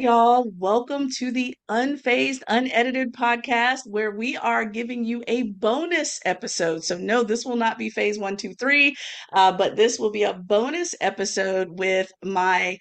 Y'all. Welcome to the Unfazed, Unedited podcast where we are giving you a bonus episode. So, no, this will not be phase one, two, three, uh, but this will be a bonus episode with my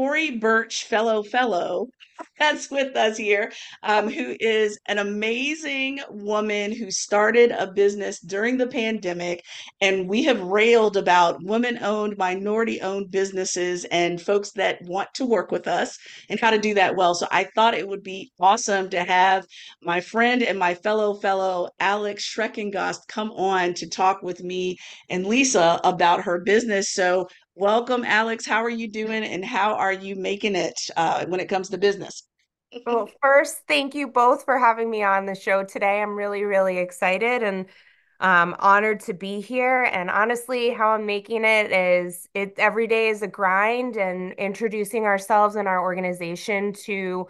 Tory Burch fellow fellow that's with us here, um, who is an amazing woman who started a business during the pandemic. And we have railed about women owned, minority owned businesses and folks that want to work with us and how to do that well. So I thought it would be awesome to have my friend and my fellow fellow Alex Schrecengost come on to talk with me and Lisa about her business. So welcome, Alex. How are you doing and how are you making it uh, when it comes to business? Well, first, thank you both for having me on the show today. I'm really, really excited and um, honored to be here. And honestly, how I'm making it is it every day is a grind and introducing ourselves and our organization to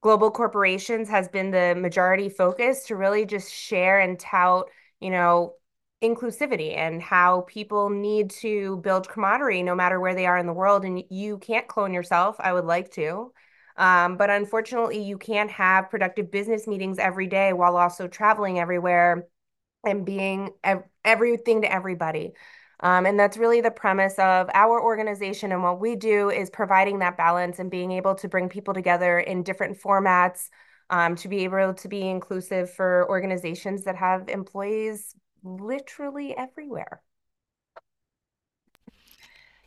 global corporations has been the majority focus to really just share and tout, you know, inclusivity and how people need to build camaraderie no matter where they are in the world. And you can't clone yourself. I would like to. Um, but unfortunately, you can't have productive business meetings every day while also traveling everywhere and being ev- everything to everybody. Um, and that's really the premise of our organization. And what we do is providing that balance and being able to bring people together in different formats um, to be able to be inclusive for organizations that have employees literally everywhere.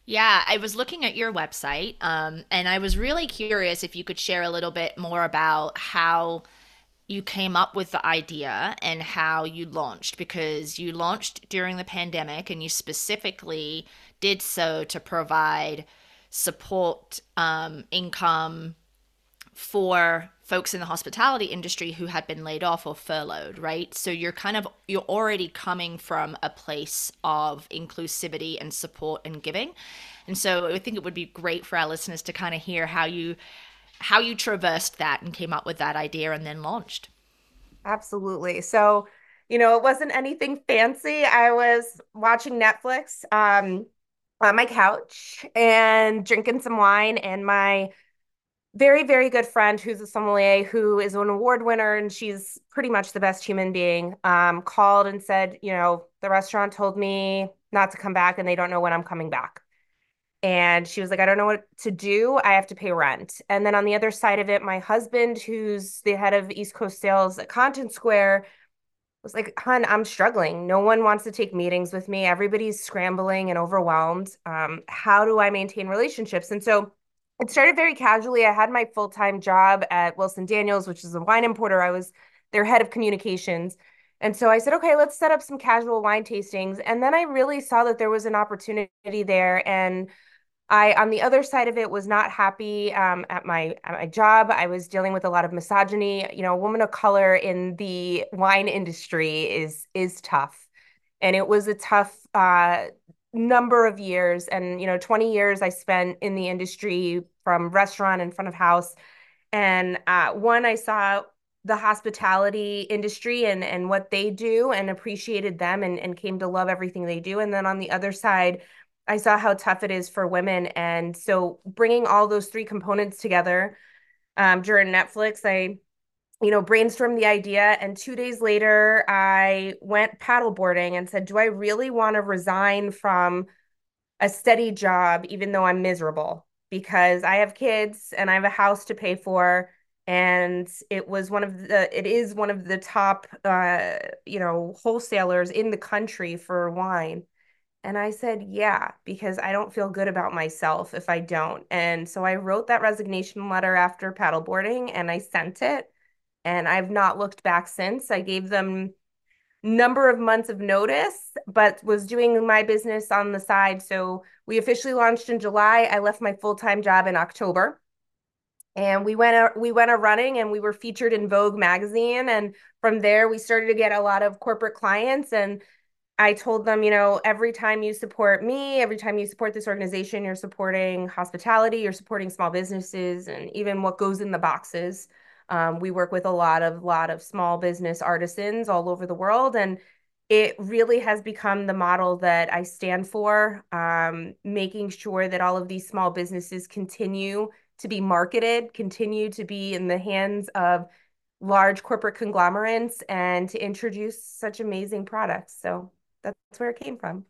Yeah, I was looking at your website, um, and I was really curious if you could share a little bit more about how you came up with the idea and how you launched, because you launched during the pandemic and you specifically did so to provide support, um, income, for folks in the hospitality industry who had been laid off or furloughed, right? So you're kind of you're already coming from a place of inclusivity and support and giving. And so I think it would be great for our listeners to kind of hear how you how you traversed that and came up with that idea and then launched. Absolutely. So, you know, it wasn't anything fancy. I was watching Netflix um on my couch and drinking some wine and my very, very good friend who's a sommelier who is an award winner and she's pretty much the best human being, um, called and said, you know, the restaurant told me not to come back and they don't know when I'm coming back. And she was like, I don't know what to do. I have to pay rent. And then on the other side of it, my husband, who's the head of East Coast sales at Contentsquare, was like, Hun, I'm struggling. No one wants to take meetings with me. Everybody's scrambling and overwhelmed. Um, how do I maintain relationships? And so it started very casually. I had my full time job at Wilson Daniels, which is a wine importer. I was their head of communications. And so I said, okay, let's set up some casual wine tastings. And then I really saw that there was an opportunity there. And I, on the other side of it, was not happy um, at my at my job. I was dealing with a lot of misogyny. You know, a woman of color in the wine industry is is tough, and it was a tough uh, number of years and you know 20 years i spent in the industry from restaurant and front of house. And uh, one i saw the hospitality industry and and what they do and appreciated them and, and came to love everything they do. And then on the other side i saw how tough it is for women. And so bringing all those three components together um, during netflix i you know, brainstormed the idea. And two days later, I went paddleboarding and said, Do I really want to resign from a steady job, even though I'm miserable? Because I have kids and I have a house to pay for. And it was one of the, it is one of the top, uh, you know, wholesalers in the country for wine. And I said, yeah, because I don't feel good about myself if I don't. And so I wrote that resignation letter after paddleboarding and I sent it and I've not looked back since. I gave them number of months of notice, but was doing my business on the side. So we officially launched in July. I left my full-time job in October. And we went we went a running and we were featured in Vogue magazine and from there we started to get a lot of corporate clients and I told them, you know, every time you support me, every time you support this organization, you're supporting hospitality, you're supporting small businesses and even what goes in the boxes. Um, we work with a lot of lot of small business artisans all over the world, and it really has become the model that I stand for. Um, making sure that all of these small businesses continue to be marketed, continue to be in the hands of large corporate conglomerates and to introduce such amazing products. So that's where it came from.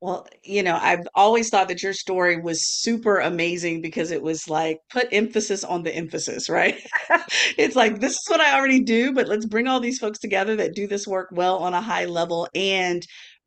Well, you know, I've always thought that your story was super amazing because it was like put emphasis on the emphasis, right? It's like this is what I already do, but let's bring all these folks together that do this work well on a high level and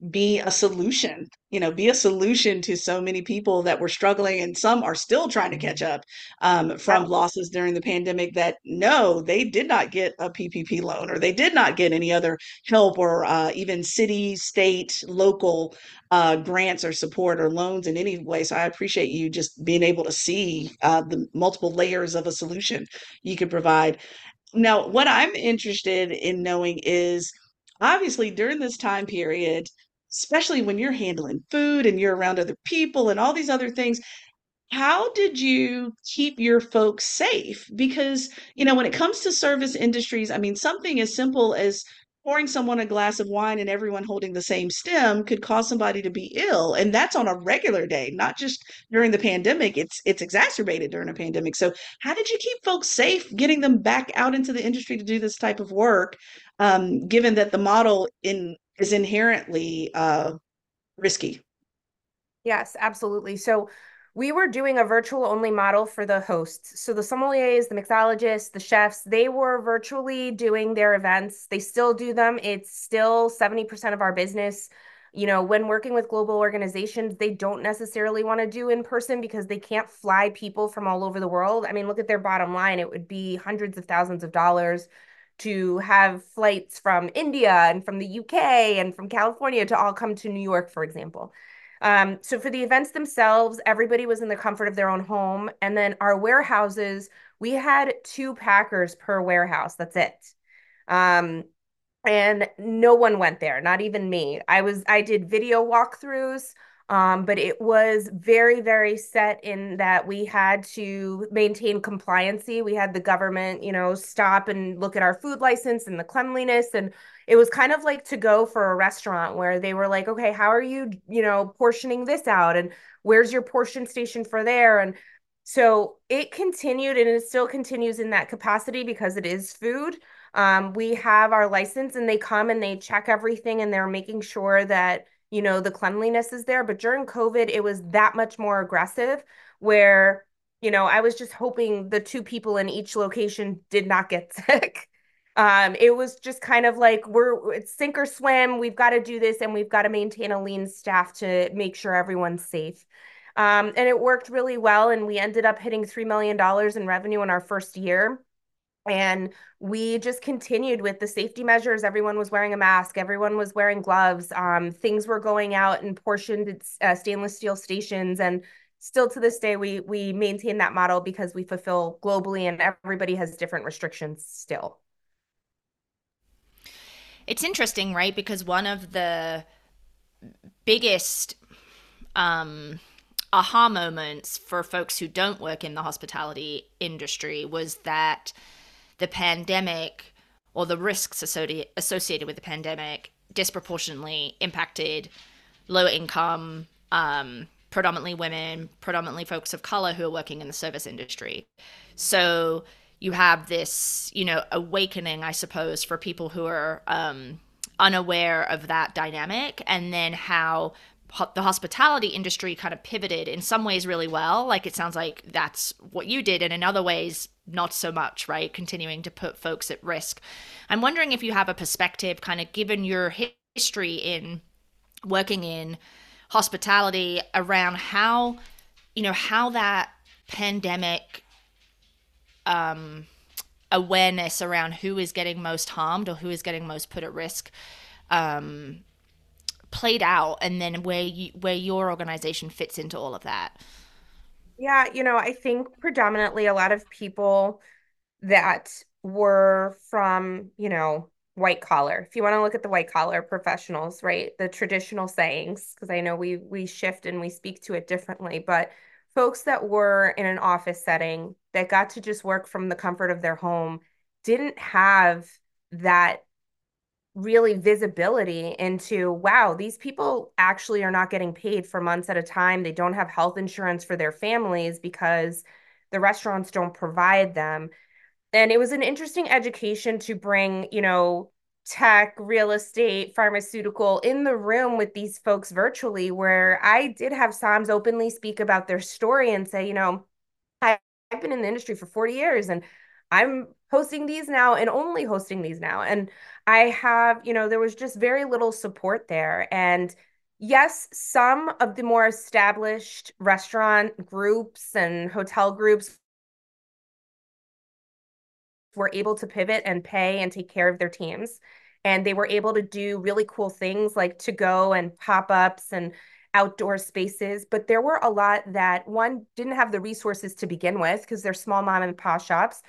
be a solution, you know, be a solution to so many people that were struggling and some are still trying to catch up um, from losses during the pandemic that no, they did not get a PPP loan or they did not get any other help or uh, even city, state, local uh, grants or support or loans in any way. So I appreciate you just being able to see uh, the multiple layers of a solution you could provide. Now, what I'm interested in knowing is obviously during this time period, especially when you're handling food and you're around other people and all these other things, how did you keep your folks safe? Because, you know, when it comes to service industries, I mean, something as simple as pouring someone a glass of wine and everyone holding the same stem could cause somebody to be ill. And that's on a regular day, not just during the pandemic. It's it's exacerbated during a pandemic. So how did you keep folks safe getting them back out into the industry to do this type of work, um, given that the model in is inherently uh, risky? Yes, absolutely. So we were doing a virtual only model for the hosts. So the sommeliers, the mixologists, the chefs, they were virtually doing their events. They still do them. It's still 70% of our business. You know, when working with global organizations, they don't necessarily want to do in person because they can't fly people from all over the world. I mean, look at their bottom line. It would be hundreds of thousands of dollars to have flights from India and from the UK and from California to all come to New York, for example. Um, so for the events themselves, everybody was in the comfort of their own home. And then our warehouses, we had two packers per warehouse. That's it. Um, and no one went there, not even me. I was I did video walkthroughs. Um, but it was very, very set in that we had to maintain compliancy. We had the government, you know, stop and look at our food license and the cleanliness. And it was kind of like to go for a restaurant where they were like, okay, how are you, you know, portioning this out? And where's your portion station for there? And so it continued and it still continues in that capacity because it is food. Um, we have our license and they come and they check everything and they're making sure that you know, the cleanliness is there. But during COVID, it was that much more aggressive where, you know, I was just hoping the two people in each location did not get sick. Um, it was just kind of like we're it's sink or swim. We've got to do this and we've got to maintain a lean staff to make sure everyone's safe. Um, and it worked really well. And we ended up hitting $3 million in revenue in our first year. And we just continued with the safety measures. Everyone was wearing a mask, everyone was wearing gloves. Um, things were going out in portioned uh, stainless steel stations. And still to this day, we, we maintain that model because we fulfill globally and everybody has different restrictions still. It's interesting, right? Because one of the biggest um, aha moments for folks who don't work in the hospitality industry was that the pandemic or the risks associated with the pandemic disproportionately impacted lower income, um, predominantly women, predominantly folks of color who are working in the service industry. So you have this, you know, awakening, I suppose, for people who are um, unaware of that dynamic, and then how the hospitality industry kind of pivoted in some ways really well. Like it sounds like that's what you did, and in other ways, not so much, right? Continuing to put folks at risk. I'm wondering if you have a perspective, kind of given your history in working in hospitality, around how, you know, how that pandemic um, awareness around who is getting most harmed or who is getting most put at risk um, played out and then where you where your organization fits into all of that? Yeah you know i think predominantly a lot of people that were from you know white collar. If you want to look at the white collar professionals right the traditional sayings because i know we we shift and we speak to it differently but folks that were in an office setting that got to just work from the comfort of their home didn't have that really visibility into wow, these people actually are not getting paid for months at a time. They don't have health insurance for their families because the restaurants don't provide them. And it was an interesting education to bring, you know, tech, real estate, pharmaceutical in the room with these folks virtually, where I did have SOMs openly speak about their story and say, you know, I've been in the industry for 40 years and I'm hosting these now and only hosting these now. And I have, you know, there was just very little support there. And yes, some of the more established restaurant groups and hotel groups were able to pivot and pay and take care of their teams. And they were able to do really cool things like to go and pop ups and outdoor spaces. But there were a lot that one didn't have the resources to begin with because they're small mom and pop shops,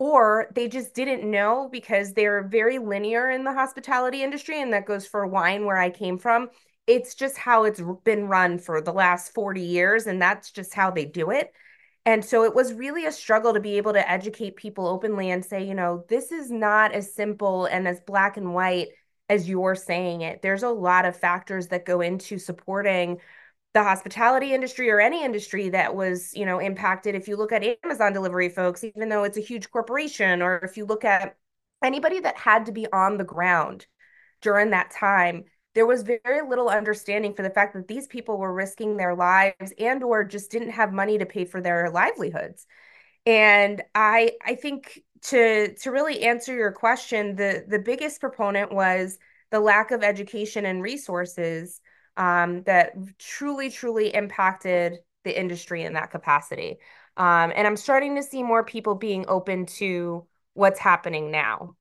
or they just didn't know because they're very linear in the hospitality industry. And that goes for wine where I came from. It's just how it's been run for the last 40 years. And that's just how they do it. And so it was really a struggle to be able to educate people openly and say, you know, this is not as simple and as black and white as you're saying it. There's a lot of factors that go into supporting the hospitality industry or any industry that was, you know, impacted. If you look at Amazon delivery folks, even though it's a huge corporation, or if you look at anybody that had to be on the ground during that time, there was very little understanding for the fact that these people were risking their lives and or just didn't have money to pay for their livelihoods and i i think to to really answer your question the the biggest proponent was the lack of education and resources um, that truly truly impacted the industry in that capacity um, and i'm starting to see more people being open to what's happening now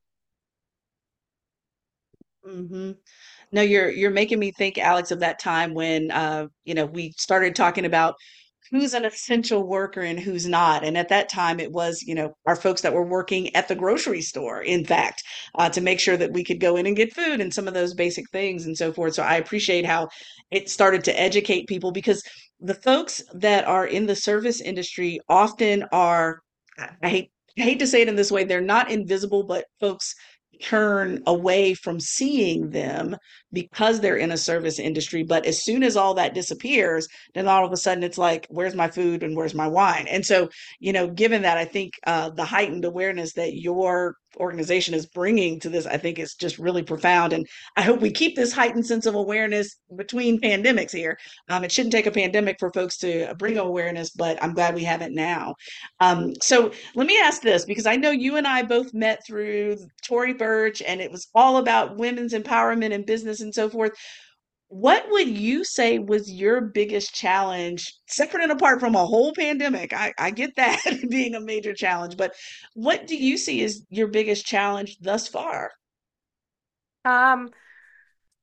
Mm-hmm. No, you're you're making me think, Alex, of that time when uh, you know, we started talking about who's an essential worker and who's not. And at that time, it was, you know, our folks that were working at the grocery store, in fact, uh, to make sure that we could go in and get food and some of those basic things and so forth. So I appreciate how it started to educate people because the folks that are in the service industry often are, I hate I hate to say it in this way, they're not invisible, but folks turn away from seeing them because they're in a service industry. But as soon as all that disappears, then all of a sudden it's like, where's my food and where's my wine? And so, you know, given that, I think uh, the heightened awareness that your organization is bringing to this, I think is just really profound. And I hope we keep this heightened sense of awareness between pandemics here. Um, it shouldn't take a pandemic for folks to bring awareness, but I'm glad we have it now. Um, so let me ask this because I know you and I both met through Tory Burch and it was all about women's empowerment and business and so forth. What would you say was your biggest challenge, separate and apart from a whole pandemic? I, I get that being a major challenge, but what do you see as your biggest challenge thus far? um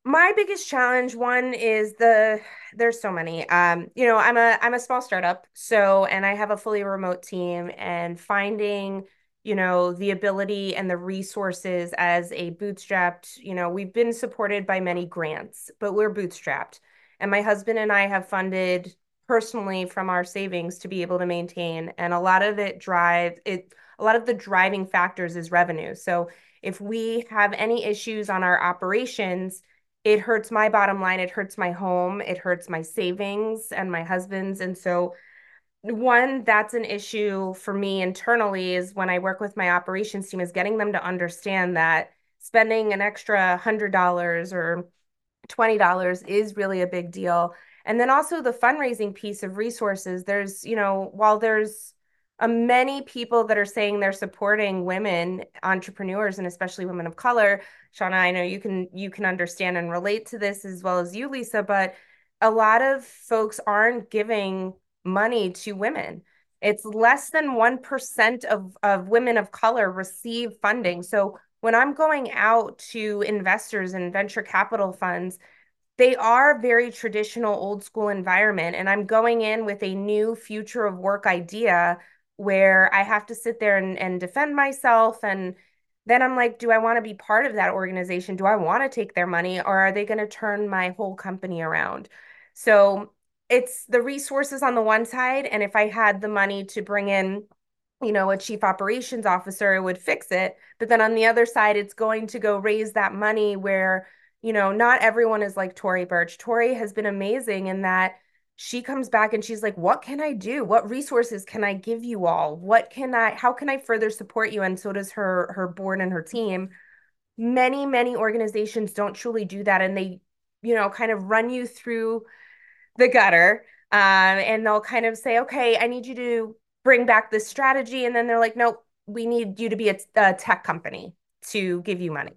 My biggest challenge one is the there's so many. Um, you know, I'm a I'm a small startup, so and I have a fully remote team and finding, you know, the ability and the resources as a bootstrapped, you know, we've been supported by many grants, but we're bootstrapped. And my husband and I have funded personally from our savings to be able to maintain. And a lot of it drive it a lot of the driving factors is revenue. So if we have any issues on our operations, it hurts my bottom line, it hurts my home, it hurts my savings and my husband's. And so, one, that's an issue for me internally is when I work with my operations team, is getting them to understand that spending an extra $100 or $20 is really a big deal. And then also the fundraising piece of resources. There's, you know, while there's uh, many people that are saying they're supporting women entrepreneurs and especially women of color, Shaunna, I know you can you can understand and relate to this as well as you, Lisa, but a lot of folks aren't giving money to women. It's less than 1% of, of women of color receive funding. So when I'm going out to investors and venture capital funds, they are very traditional old school environment. And i'm going in with a new future of work idea where i have to sit there and, and defend myself. And then i'm like do i want to be part of that organization? Do i want to take their money? Or are they going to turn my whole company around? So it's the resources on the one side and if i had the money to bring in you know, a chief operations officer it would fix it. But then on the other side, it's going to go raise that money where, you know, not everyone is like Tory Burch Tory has been amazing in that she comes back and she's like, what can I do? What resources can I give you all? What can I, how can I further support you? And so does her, her board and her team. Many, many organizations don't truly do that. And they, you know, kind of run you through the gutter. Um, and they'll kind of say, okay, I need you to bring back this strategy. And then they're like, nope, we need you to be a, a tech company to give you money.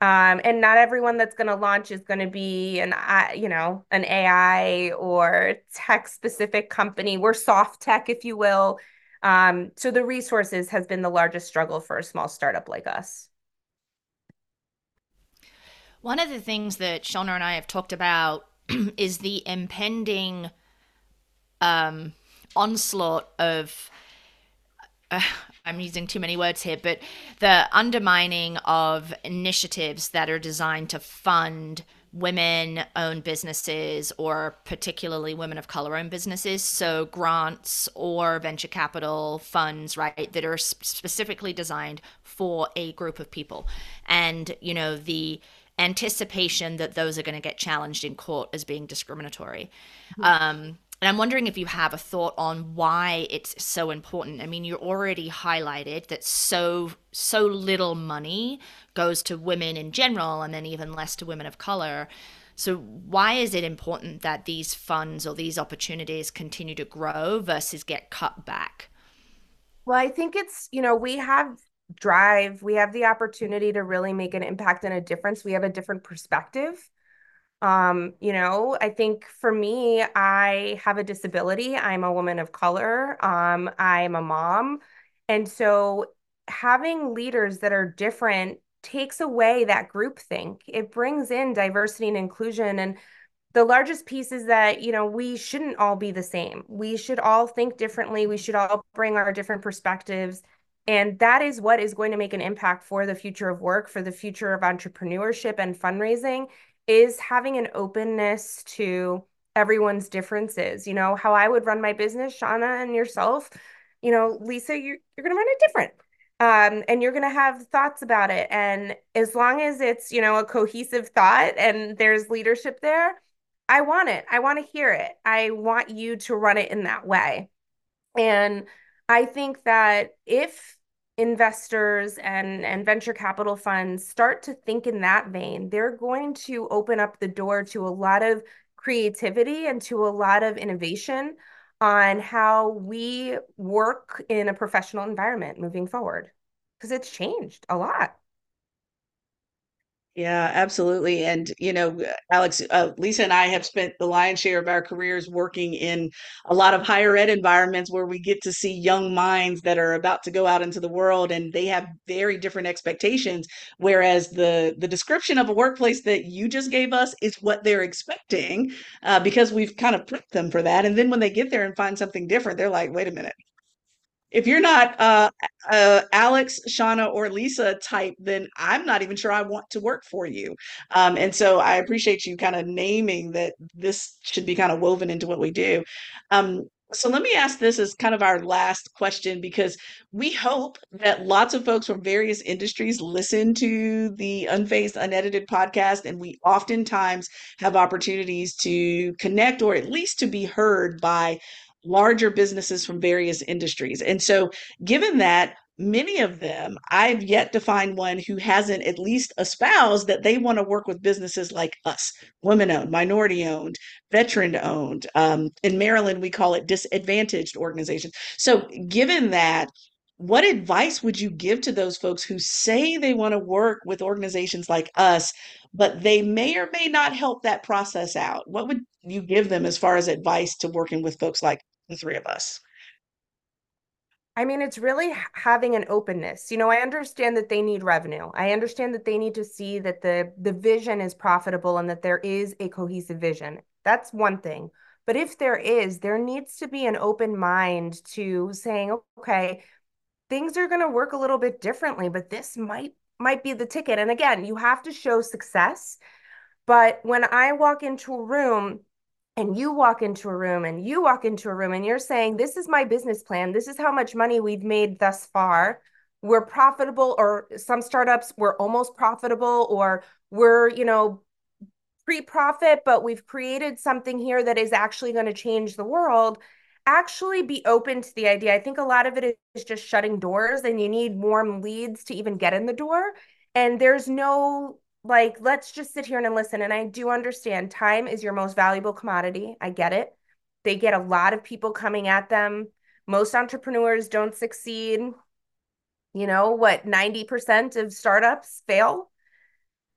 Um, and not everyone that's going to launch is going to be an, uh, you know, an AI or tech specific company. We're soft tech, if you will. Um, so the resources has been the largest struggle for a small startup like us. One of the things that Shaunna and I have talked about is the impending um, onslaught of uh, I'm using too many words here, but the undermining of initiatives that are designed to fund women owned businesses or particularly women of color owned businesses. So, grants or venture capital funds, right, that are specifically designed for a group of people. And, you know, the anticipation that those are going to get challenged in court as being discriminatory. Mm-hmm. Um, and I'm wondering if you have a thought on why it's so important. I mean, you already highlighted that so so little money goes to women in general and then even less to women of color. So why is it important that these funds or these opportunities continue to grow versus get cut back? Well, I think it's, you know, we have drive, we have the opportunity to really make an impact and a difference. We have a different perspective um, you know, I think for me, I have a disability. I'm a woman of color. Um, I'm a mom. And so having leaders that are different takes away that group think. It brings in diversity and inclusion. And the largest piece is that, you know, we shouldn't all be the same. We should all think differently. We should all bring our different perspectives. And that is what is going to make an impact for the future of work, for the future of entrepreneurship and fundraising is having an openness to everyone's differences. You know, how I would run my business, Shaunna and yourself, you know, Lisa, you're, you're going to run it different. Um, and you're going to have thoughts about it. And as long as it's, you know, a cohesive thought and there's leadership there, I want it. I want to hear it. I want you to run it in that way. And I think that if investors and, and venture capital funds start to think in that vein, they're going to open up the door to a lot of creativity and to a lot of innovation on how we work in a professional environment moving forward because it's changed a lot. Yeah, absolutely. And, you know, Alex, uh, Lisa and I have spent the lion's share of our careers working in a lot of higher ed environments where we get to see young minds that are about to go out into the world and they have very different expectations. Whereas the, the description of a workplace that you just gave us is what they're expecting uh, because we've kind of prepped them for that. And then when they get there and find something different, they're like, wait a minute, if you're not uh, uh, Alex, Shaunna, or Lisa type, then I'm not even sure I want to work for you. Um, and so I appreciate you kind of naming that this should be kind of woven into what we do. Um, so let me ask this as kind of our last question because we hope that lots of folks from various industries listen to the Unfazed Unedited podcast, and we oftentimes have opportunities to connect or at least to be heard by larger businesses from various industries. And so, given that, many of them, I've yet to find one who hasn't at least espoused that they want to work with businesses like us, women owned, minority owned, veteran owned. Um, in Maryland, we call it disadvantaged organizations. So, given that, what advice would you give to those folks who say they want to work with organizations like us, but they may or may not help that process out? What would you give them as far as advice to working with folks like the three of us. I mean, it's really having an openness. You know, I understand that they need revenue. I understand that they need to see that the the vision is profitable and that there is a cohesive vision. That's one thing. But if there is, there needs to be an open mind to saying, okay, things are going to work a little bit differently, but this might might be the ticket. And again, you have to show success. But when I walk into a room and you walk into a room and you walk into a room and you're saying, This is my business plan. This is how much money we've made thus far. We're profitable, or some startups we're almost profitable, or we're, you know, pre profit, but we've created something here that is actually going to change the world. Actually, be open to the idea. I think a lot of it is just shutting doors, and you need warm leads to even get in the door. And there's no like let's just sit here and listen. And i do understand time is your most valuable commodity. I get it. They get a lot of people coming at them. Most entrepreneurs don't succeed you know what 90% of startups fail.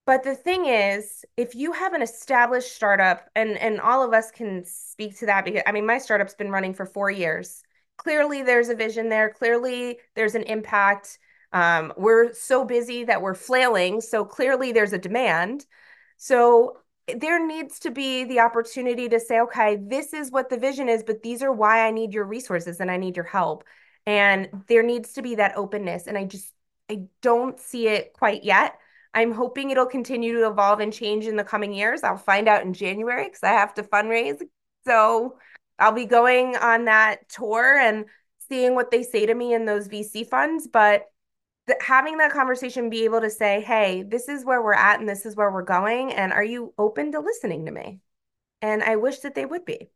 But the thing is if you have an established startup and and all of us can speak to that because i mean my startup's been running for 4 years. Clearly there's a vision there. Clearly there's an impact um, we're so busy that we're flailing. So clearly there's a demand. So there needs to be the opportunity to say, okay, this is what the vision is, but these are why I need your resources and I need your help. And there needs to be that openness. And I just, I don't see it quite yet. I'm hoping it'll continue to evolve and change in the coming years. I'll find out in January because I have to fundraise. So I'll be going on that tour and seeing what they say to me in those VC funds. But having that conversation be able to say hey this is where we're at and this is where we're going and are you open to listening to me? And i wish that they would be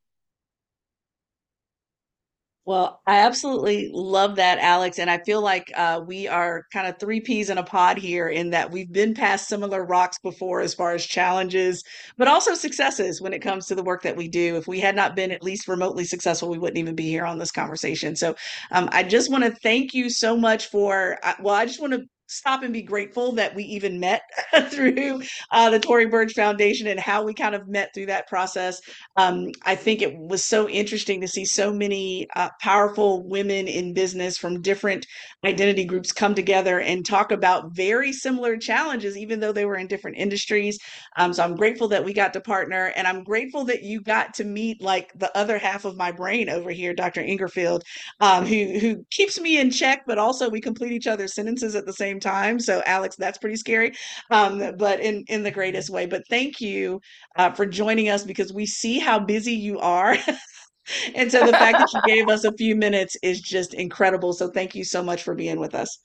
well, I absolutely love that, Alex. And I feel like uh, we are kind of three peas in a pod here in that we've been past similar rocks before as far as challenges, but also successes when it comes to the work that we do. If we had not been at least remotely successful, we wouldn't even be here on this conversation. So um, I just want to thank you so much for, uh, well, I just want to stop and be grateful that we even met through uh, the Tory Burch Foundation and how we kind of met through that process. Um, I think it was so interesting to see so many uh, powerful women in business from different identity groups come together and talk about very similar challenges, even though they were in different industries. Um, so I'm grateful that we got to partner, and I'm grateful that you got to meet like the other half of my brain over here, Dr. Ingerfield, um, who who keeps me in check, but also we complete each other's sentences at the same time. So Alex, that's pretty scary, um, but in in the greatest way. But thank you uh, for joining us because we see how busy you are. and so the fact that you gave us a few minutes is just incredible. So thank you so much for being with us.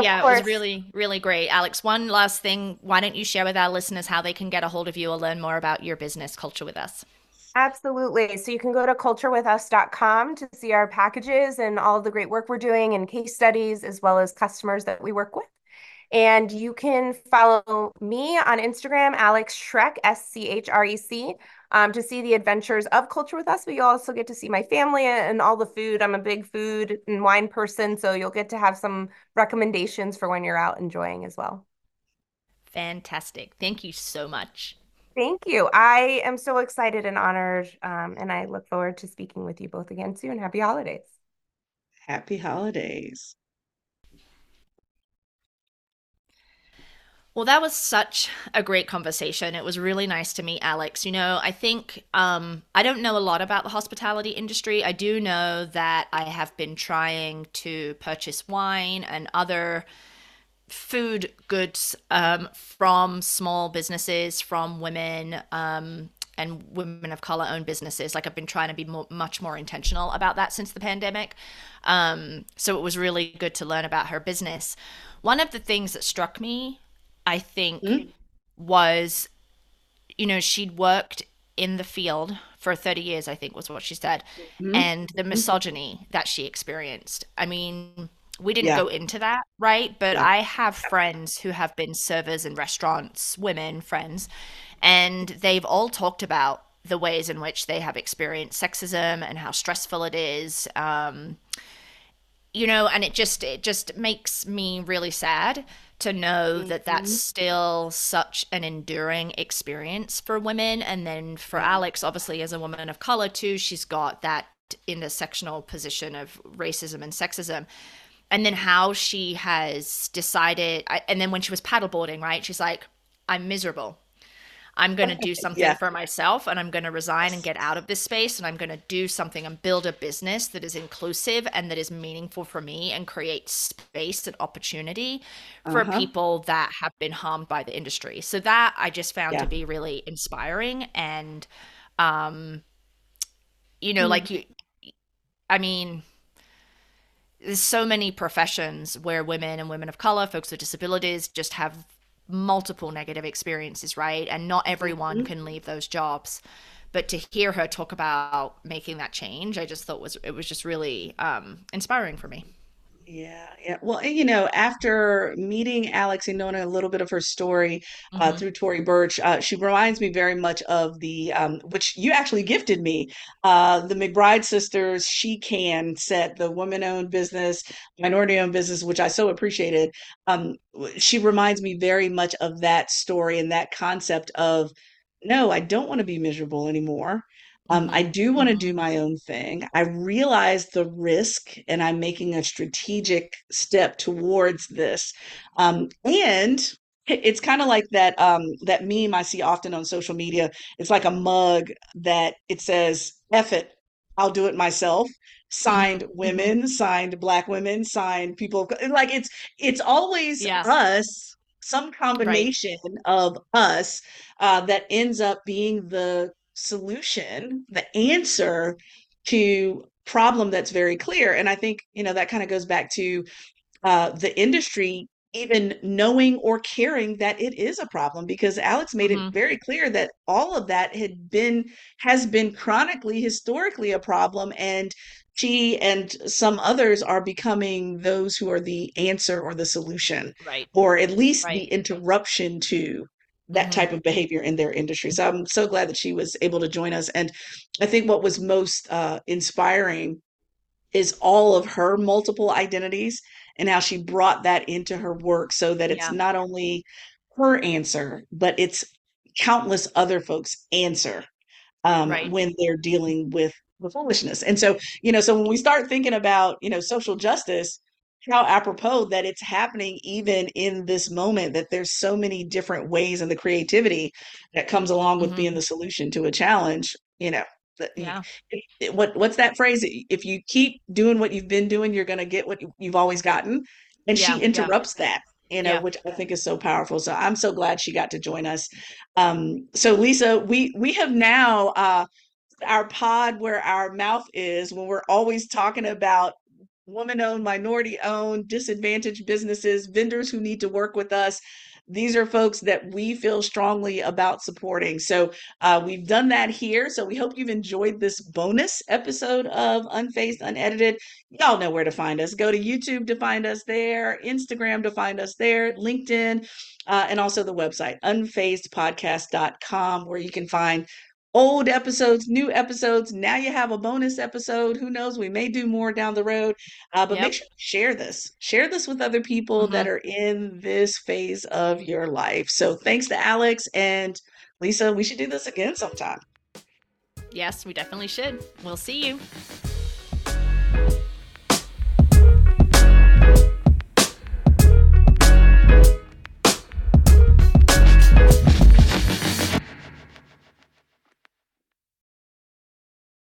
yeah, it was really, really great. Alex, one last thing. Why don't you share with our listeners how they can get a hold of you or learn more about your business, Culture with Us? Absolutely. So you can go to culturewithus.com to see our packages and all the great work we're doing and case studies, as well as customers that we work with. And you can follow me on Instagram, Alex Schrec, S C H R E C, um, to see the adventures of Culture with Us. But you'll also get to see my family and all the food. I'm a big food and wine person, so you'll get to have some recommendations for when you're out enjoying as well. Fantastic. Thank you so much. Thank you. I am so excited and honored, um, and I look forward to speaking with you both again soon. Happy holidays. Happy holidays. Well, that was such a great conversation. It was really nice to meet Alex. You know, I think um, I don't know a lot about the hospitality industry. I do know that I have been trying to purchase wine and other food goods um, from small businesses, from women, um, and women of color owned businesses. Like I've been trying to be more, much more intentional about that since the pandemic. Um, so it was really good to learn about her business. One of the things that struck me, I think, mm. was, you know, she'd worked in the field for 30 years, I think was what she said, mm. and the mm-hmm. misogyny that she experienced. I mean, we didn't yeah. go into that, right? But yeah. I have friends who have been servers in restaurants, women friends, and they've all talked about the ways in which they have experienced sexism and how stressful it is. Um, you know, and it just it just makes me really sad to know mm-hmm. that that's still such an enduring experience for women. And then for Alex, obviously, as a woman of color too, she's got that intersectional position of racism and sexism and then how she has decided and then when she was paddleboarding right she's like i'm miserable i'm going to do something yeah. for myself and i'm going to resign and get out of this space and i'm going to do something and build a business that is inclusive and that is meaningful for me and create space and opportunity for uh-huh. people that have been harmed by the industry so that i just found yeah. to be really inspiring and um, you know, mm. like you, I mean, there's so many professions where women and women of color, folks with disabilities, just have multiple negative experiences, right? And not everyone mm-hmm. can leave those jobs. But to hear her talk about making that change, I just thought was it was just really um, inspiring for me. Yeah, yeah. Well, you know, after meeting Alex and knowing a little bit of her story uh, hmm through Tory Burch, uh, she reminds me very much of the, um, which you actually gifted me, uh, the McBride sisters She Can set, the woman owned business, minority owned business, which I so appreciated. Um, she reminds me very much of that story and that concept of, no, I don't want to be miserable anymore. Um, I mm-hmm. do want to mm-hmm. do my own thing. I realize the risk, and I'm making a strategic step towards this. Um, and it's kind of like that um, that meme I see often on social media. It's like a mug that it says "Eff it, I'll do it myself." Signed mm-hmm. women, signed Black women, signed people. Like it's it's always us some combination right. of us uh, that ends up being the solution, the answer to problem that's very clear. And I think, you know, that kind of goes back to uh, the industry even knowing or caring that it is a problem because Alex made mm-hmm. it very clear that all of that had been has been chronically historically a problem and she and some others are becoming those who are the answer or the solution right or at least right. the interruption to that mm-hmm. type of behavior in their industry. So I'm so glad that she was able to join us. And I think what was most uh, inspiring is all of her multiple identities and how she brought that into her work so that it's yeah. not only her answer, but it's countless other folks' answer um, right. when they're dealing with the foolishness. And so, you know, so when we start thinking about, you know, social justice, how apropos that it's happening even in this moment that there's so many different ways and the creativity that comes along with mm-hmm. being the solution to a challenge you know yeah. what what's that phrase if you keep doing what you've been doing you're going to get what you've always gotten and yeah, she interrupts yeah. that you know yeah. which i think is so powerful so i'm so glad she got to join us um so lisa we we have now uh our pod where our mouth is when we're always talking about woman owned, minority owned, disadvantaged businesses, vendors who need to work with us. These are folks that we feel strongly about supporting. So uh, we've done that here. So we hope you've enjoyed this bonus episode of Unfazed, Unedited. Y'all know where to find us. Go to YouTube to find us there, Instagram to find us there, LinkedIn, uh, and also the website, unfazedpodcast.com, where you can find old episodes, new episodes. Now you have a bonus episode. Who knows? We may do more down the road. Uh, but yep. make sure to share this. Share this with other people mm-hmm. that are in this phase of your life. So thanks to Alex and Lisa. We should do this again sometime. Yes, we definitely should. We'll see you.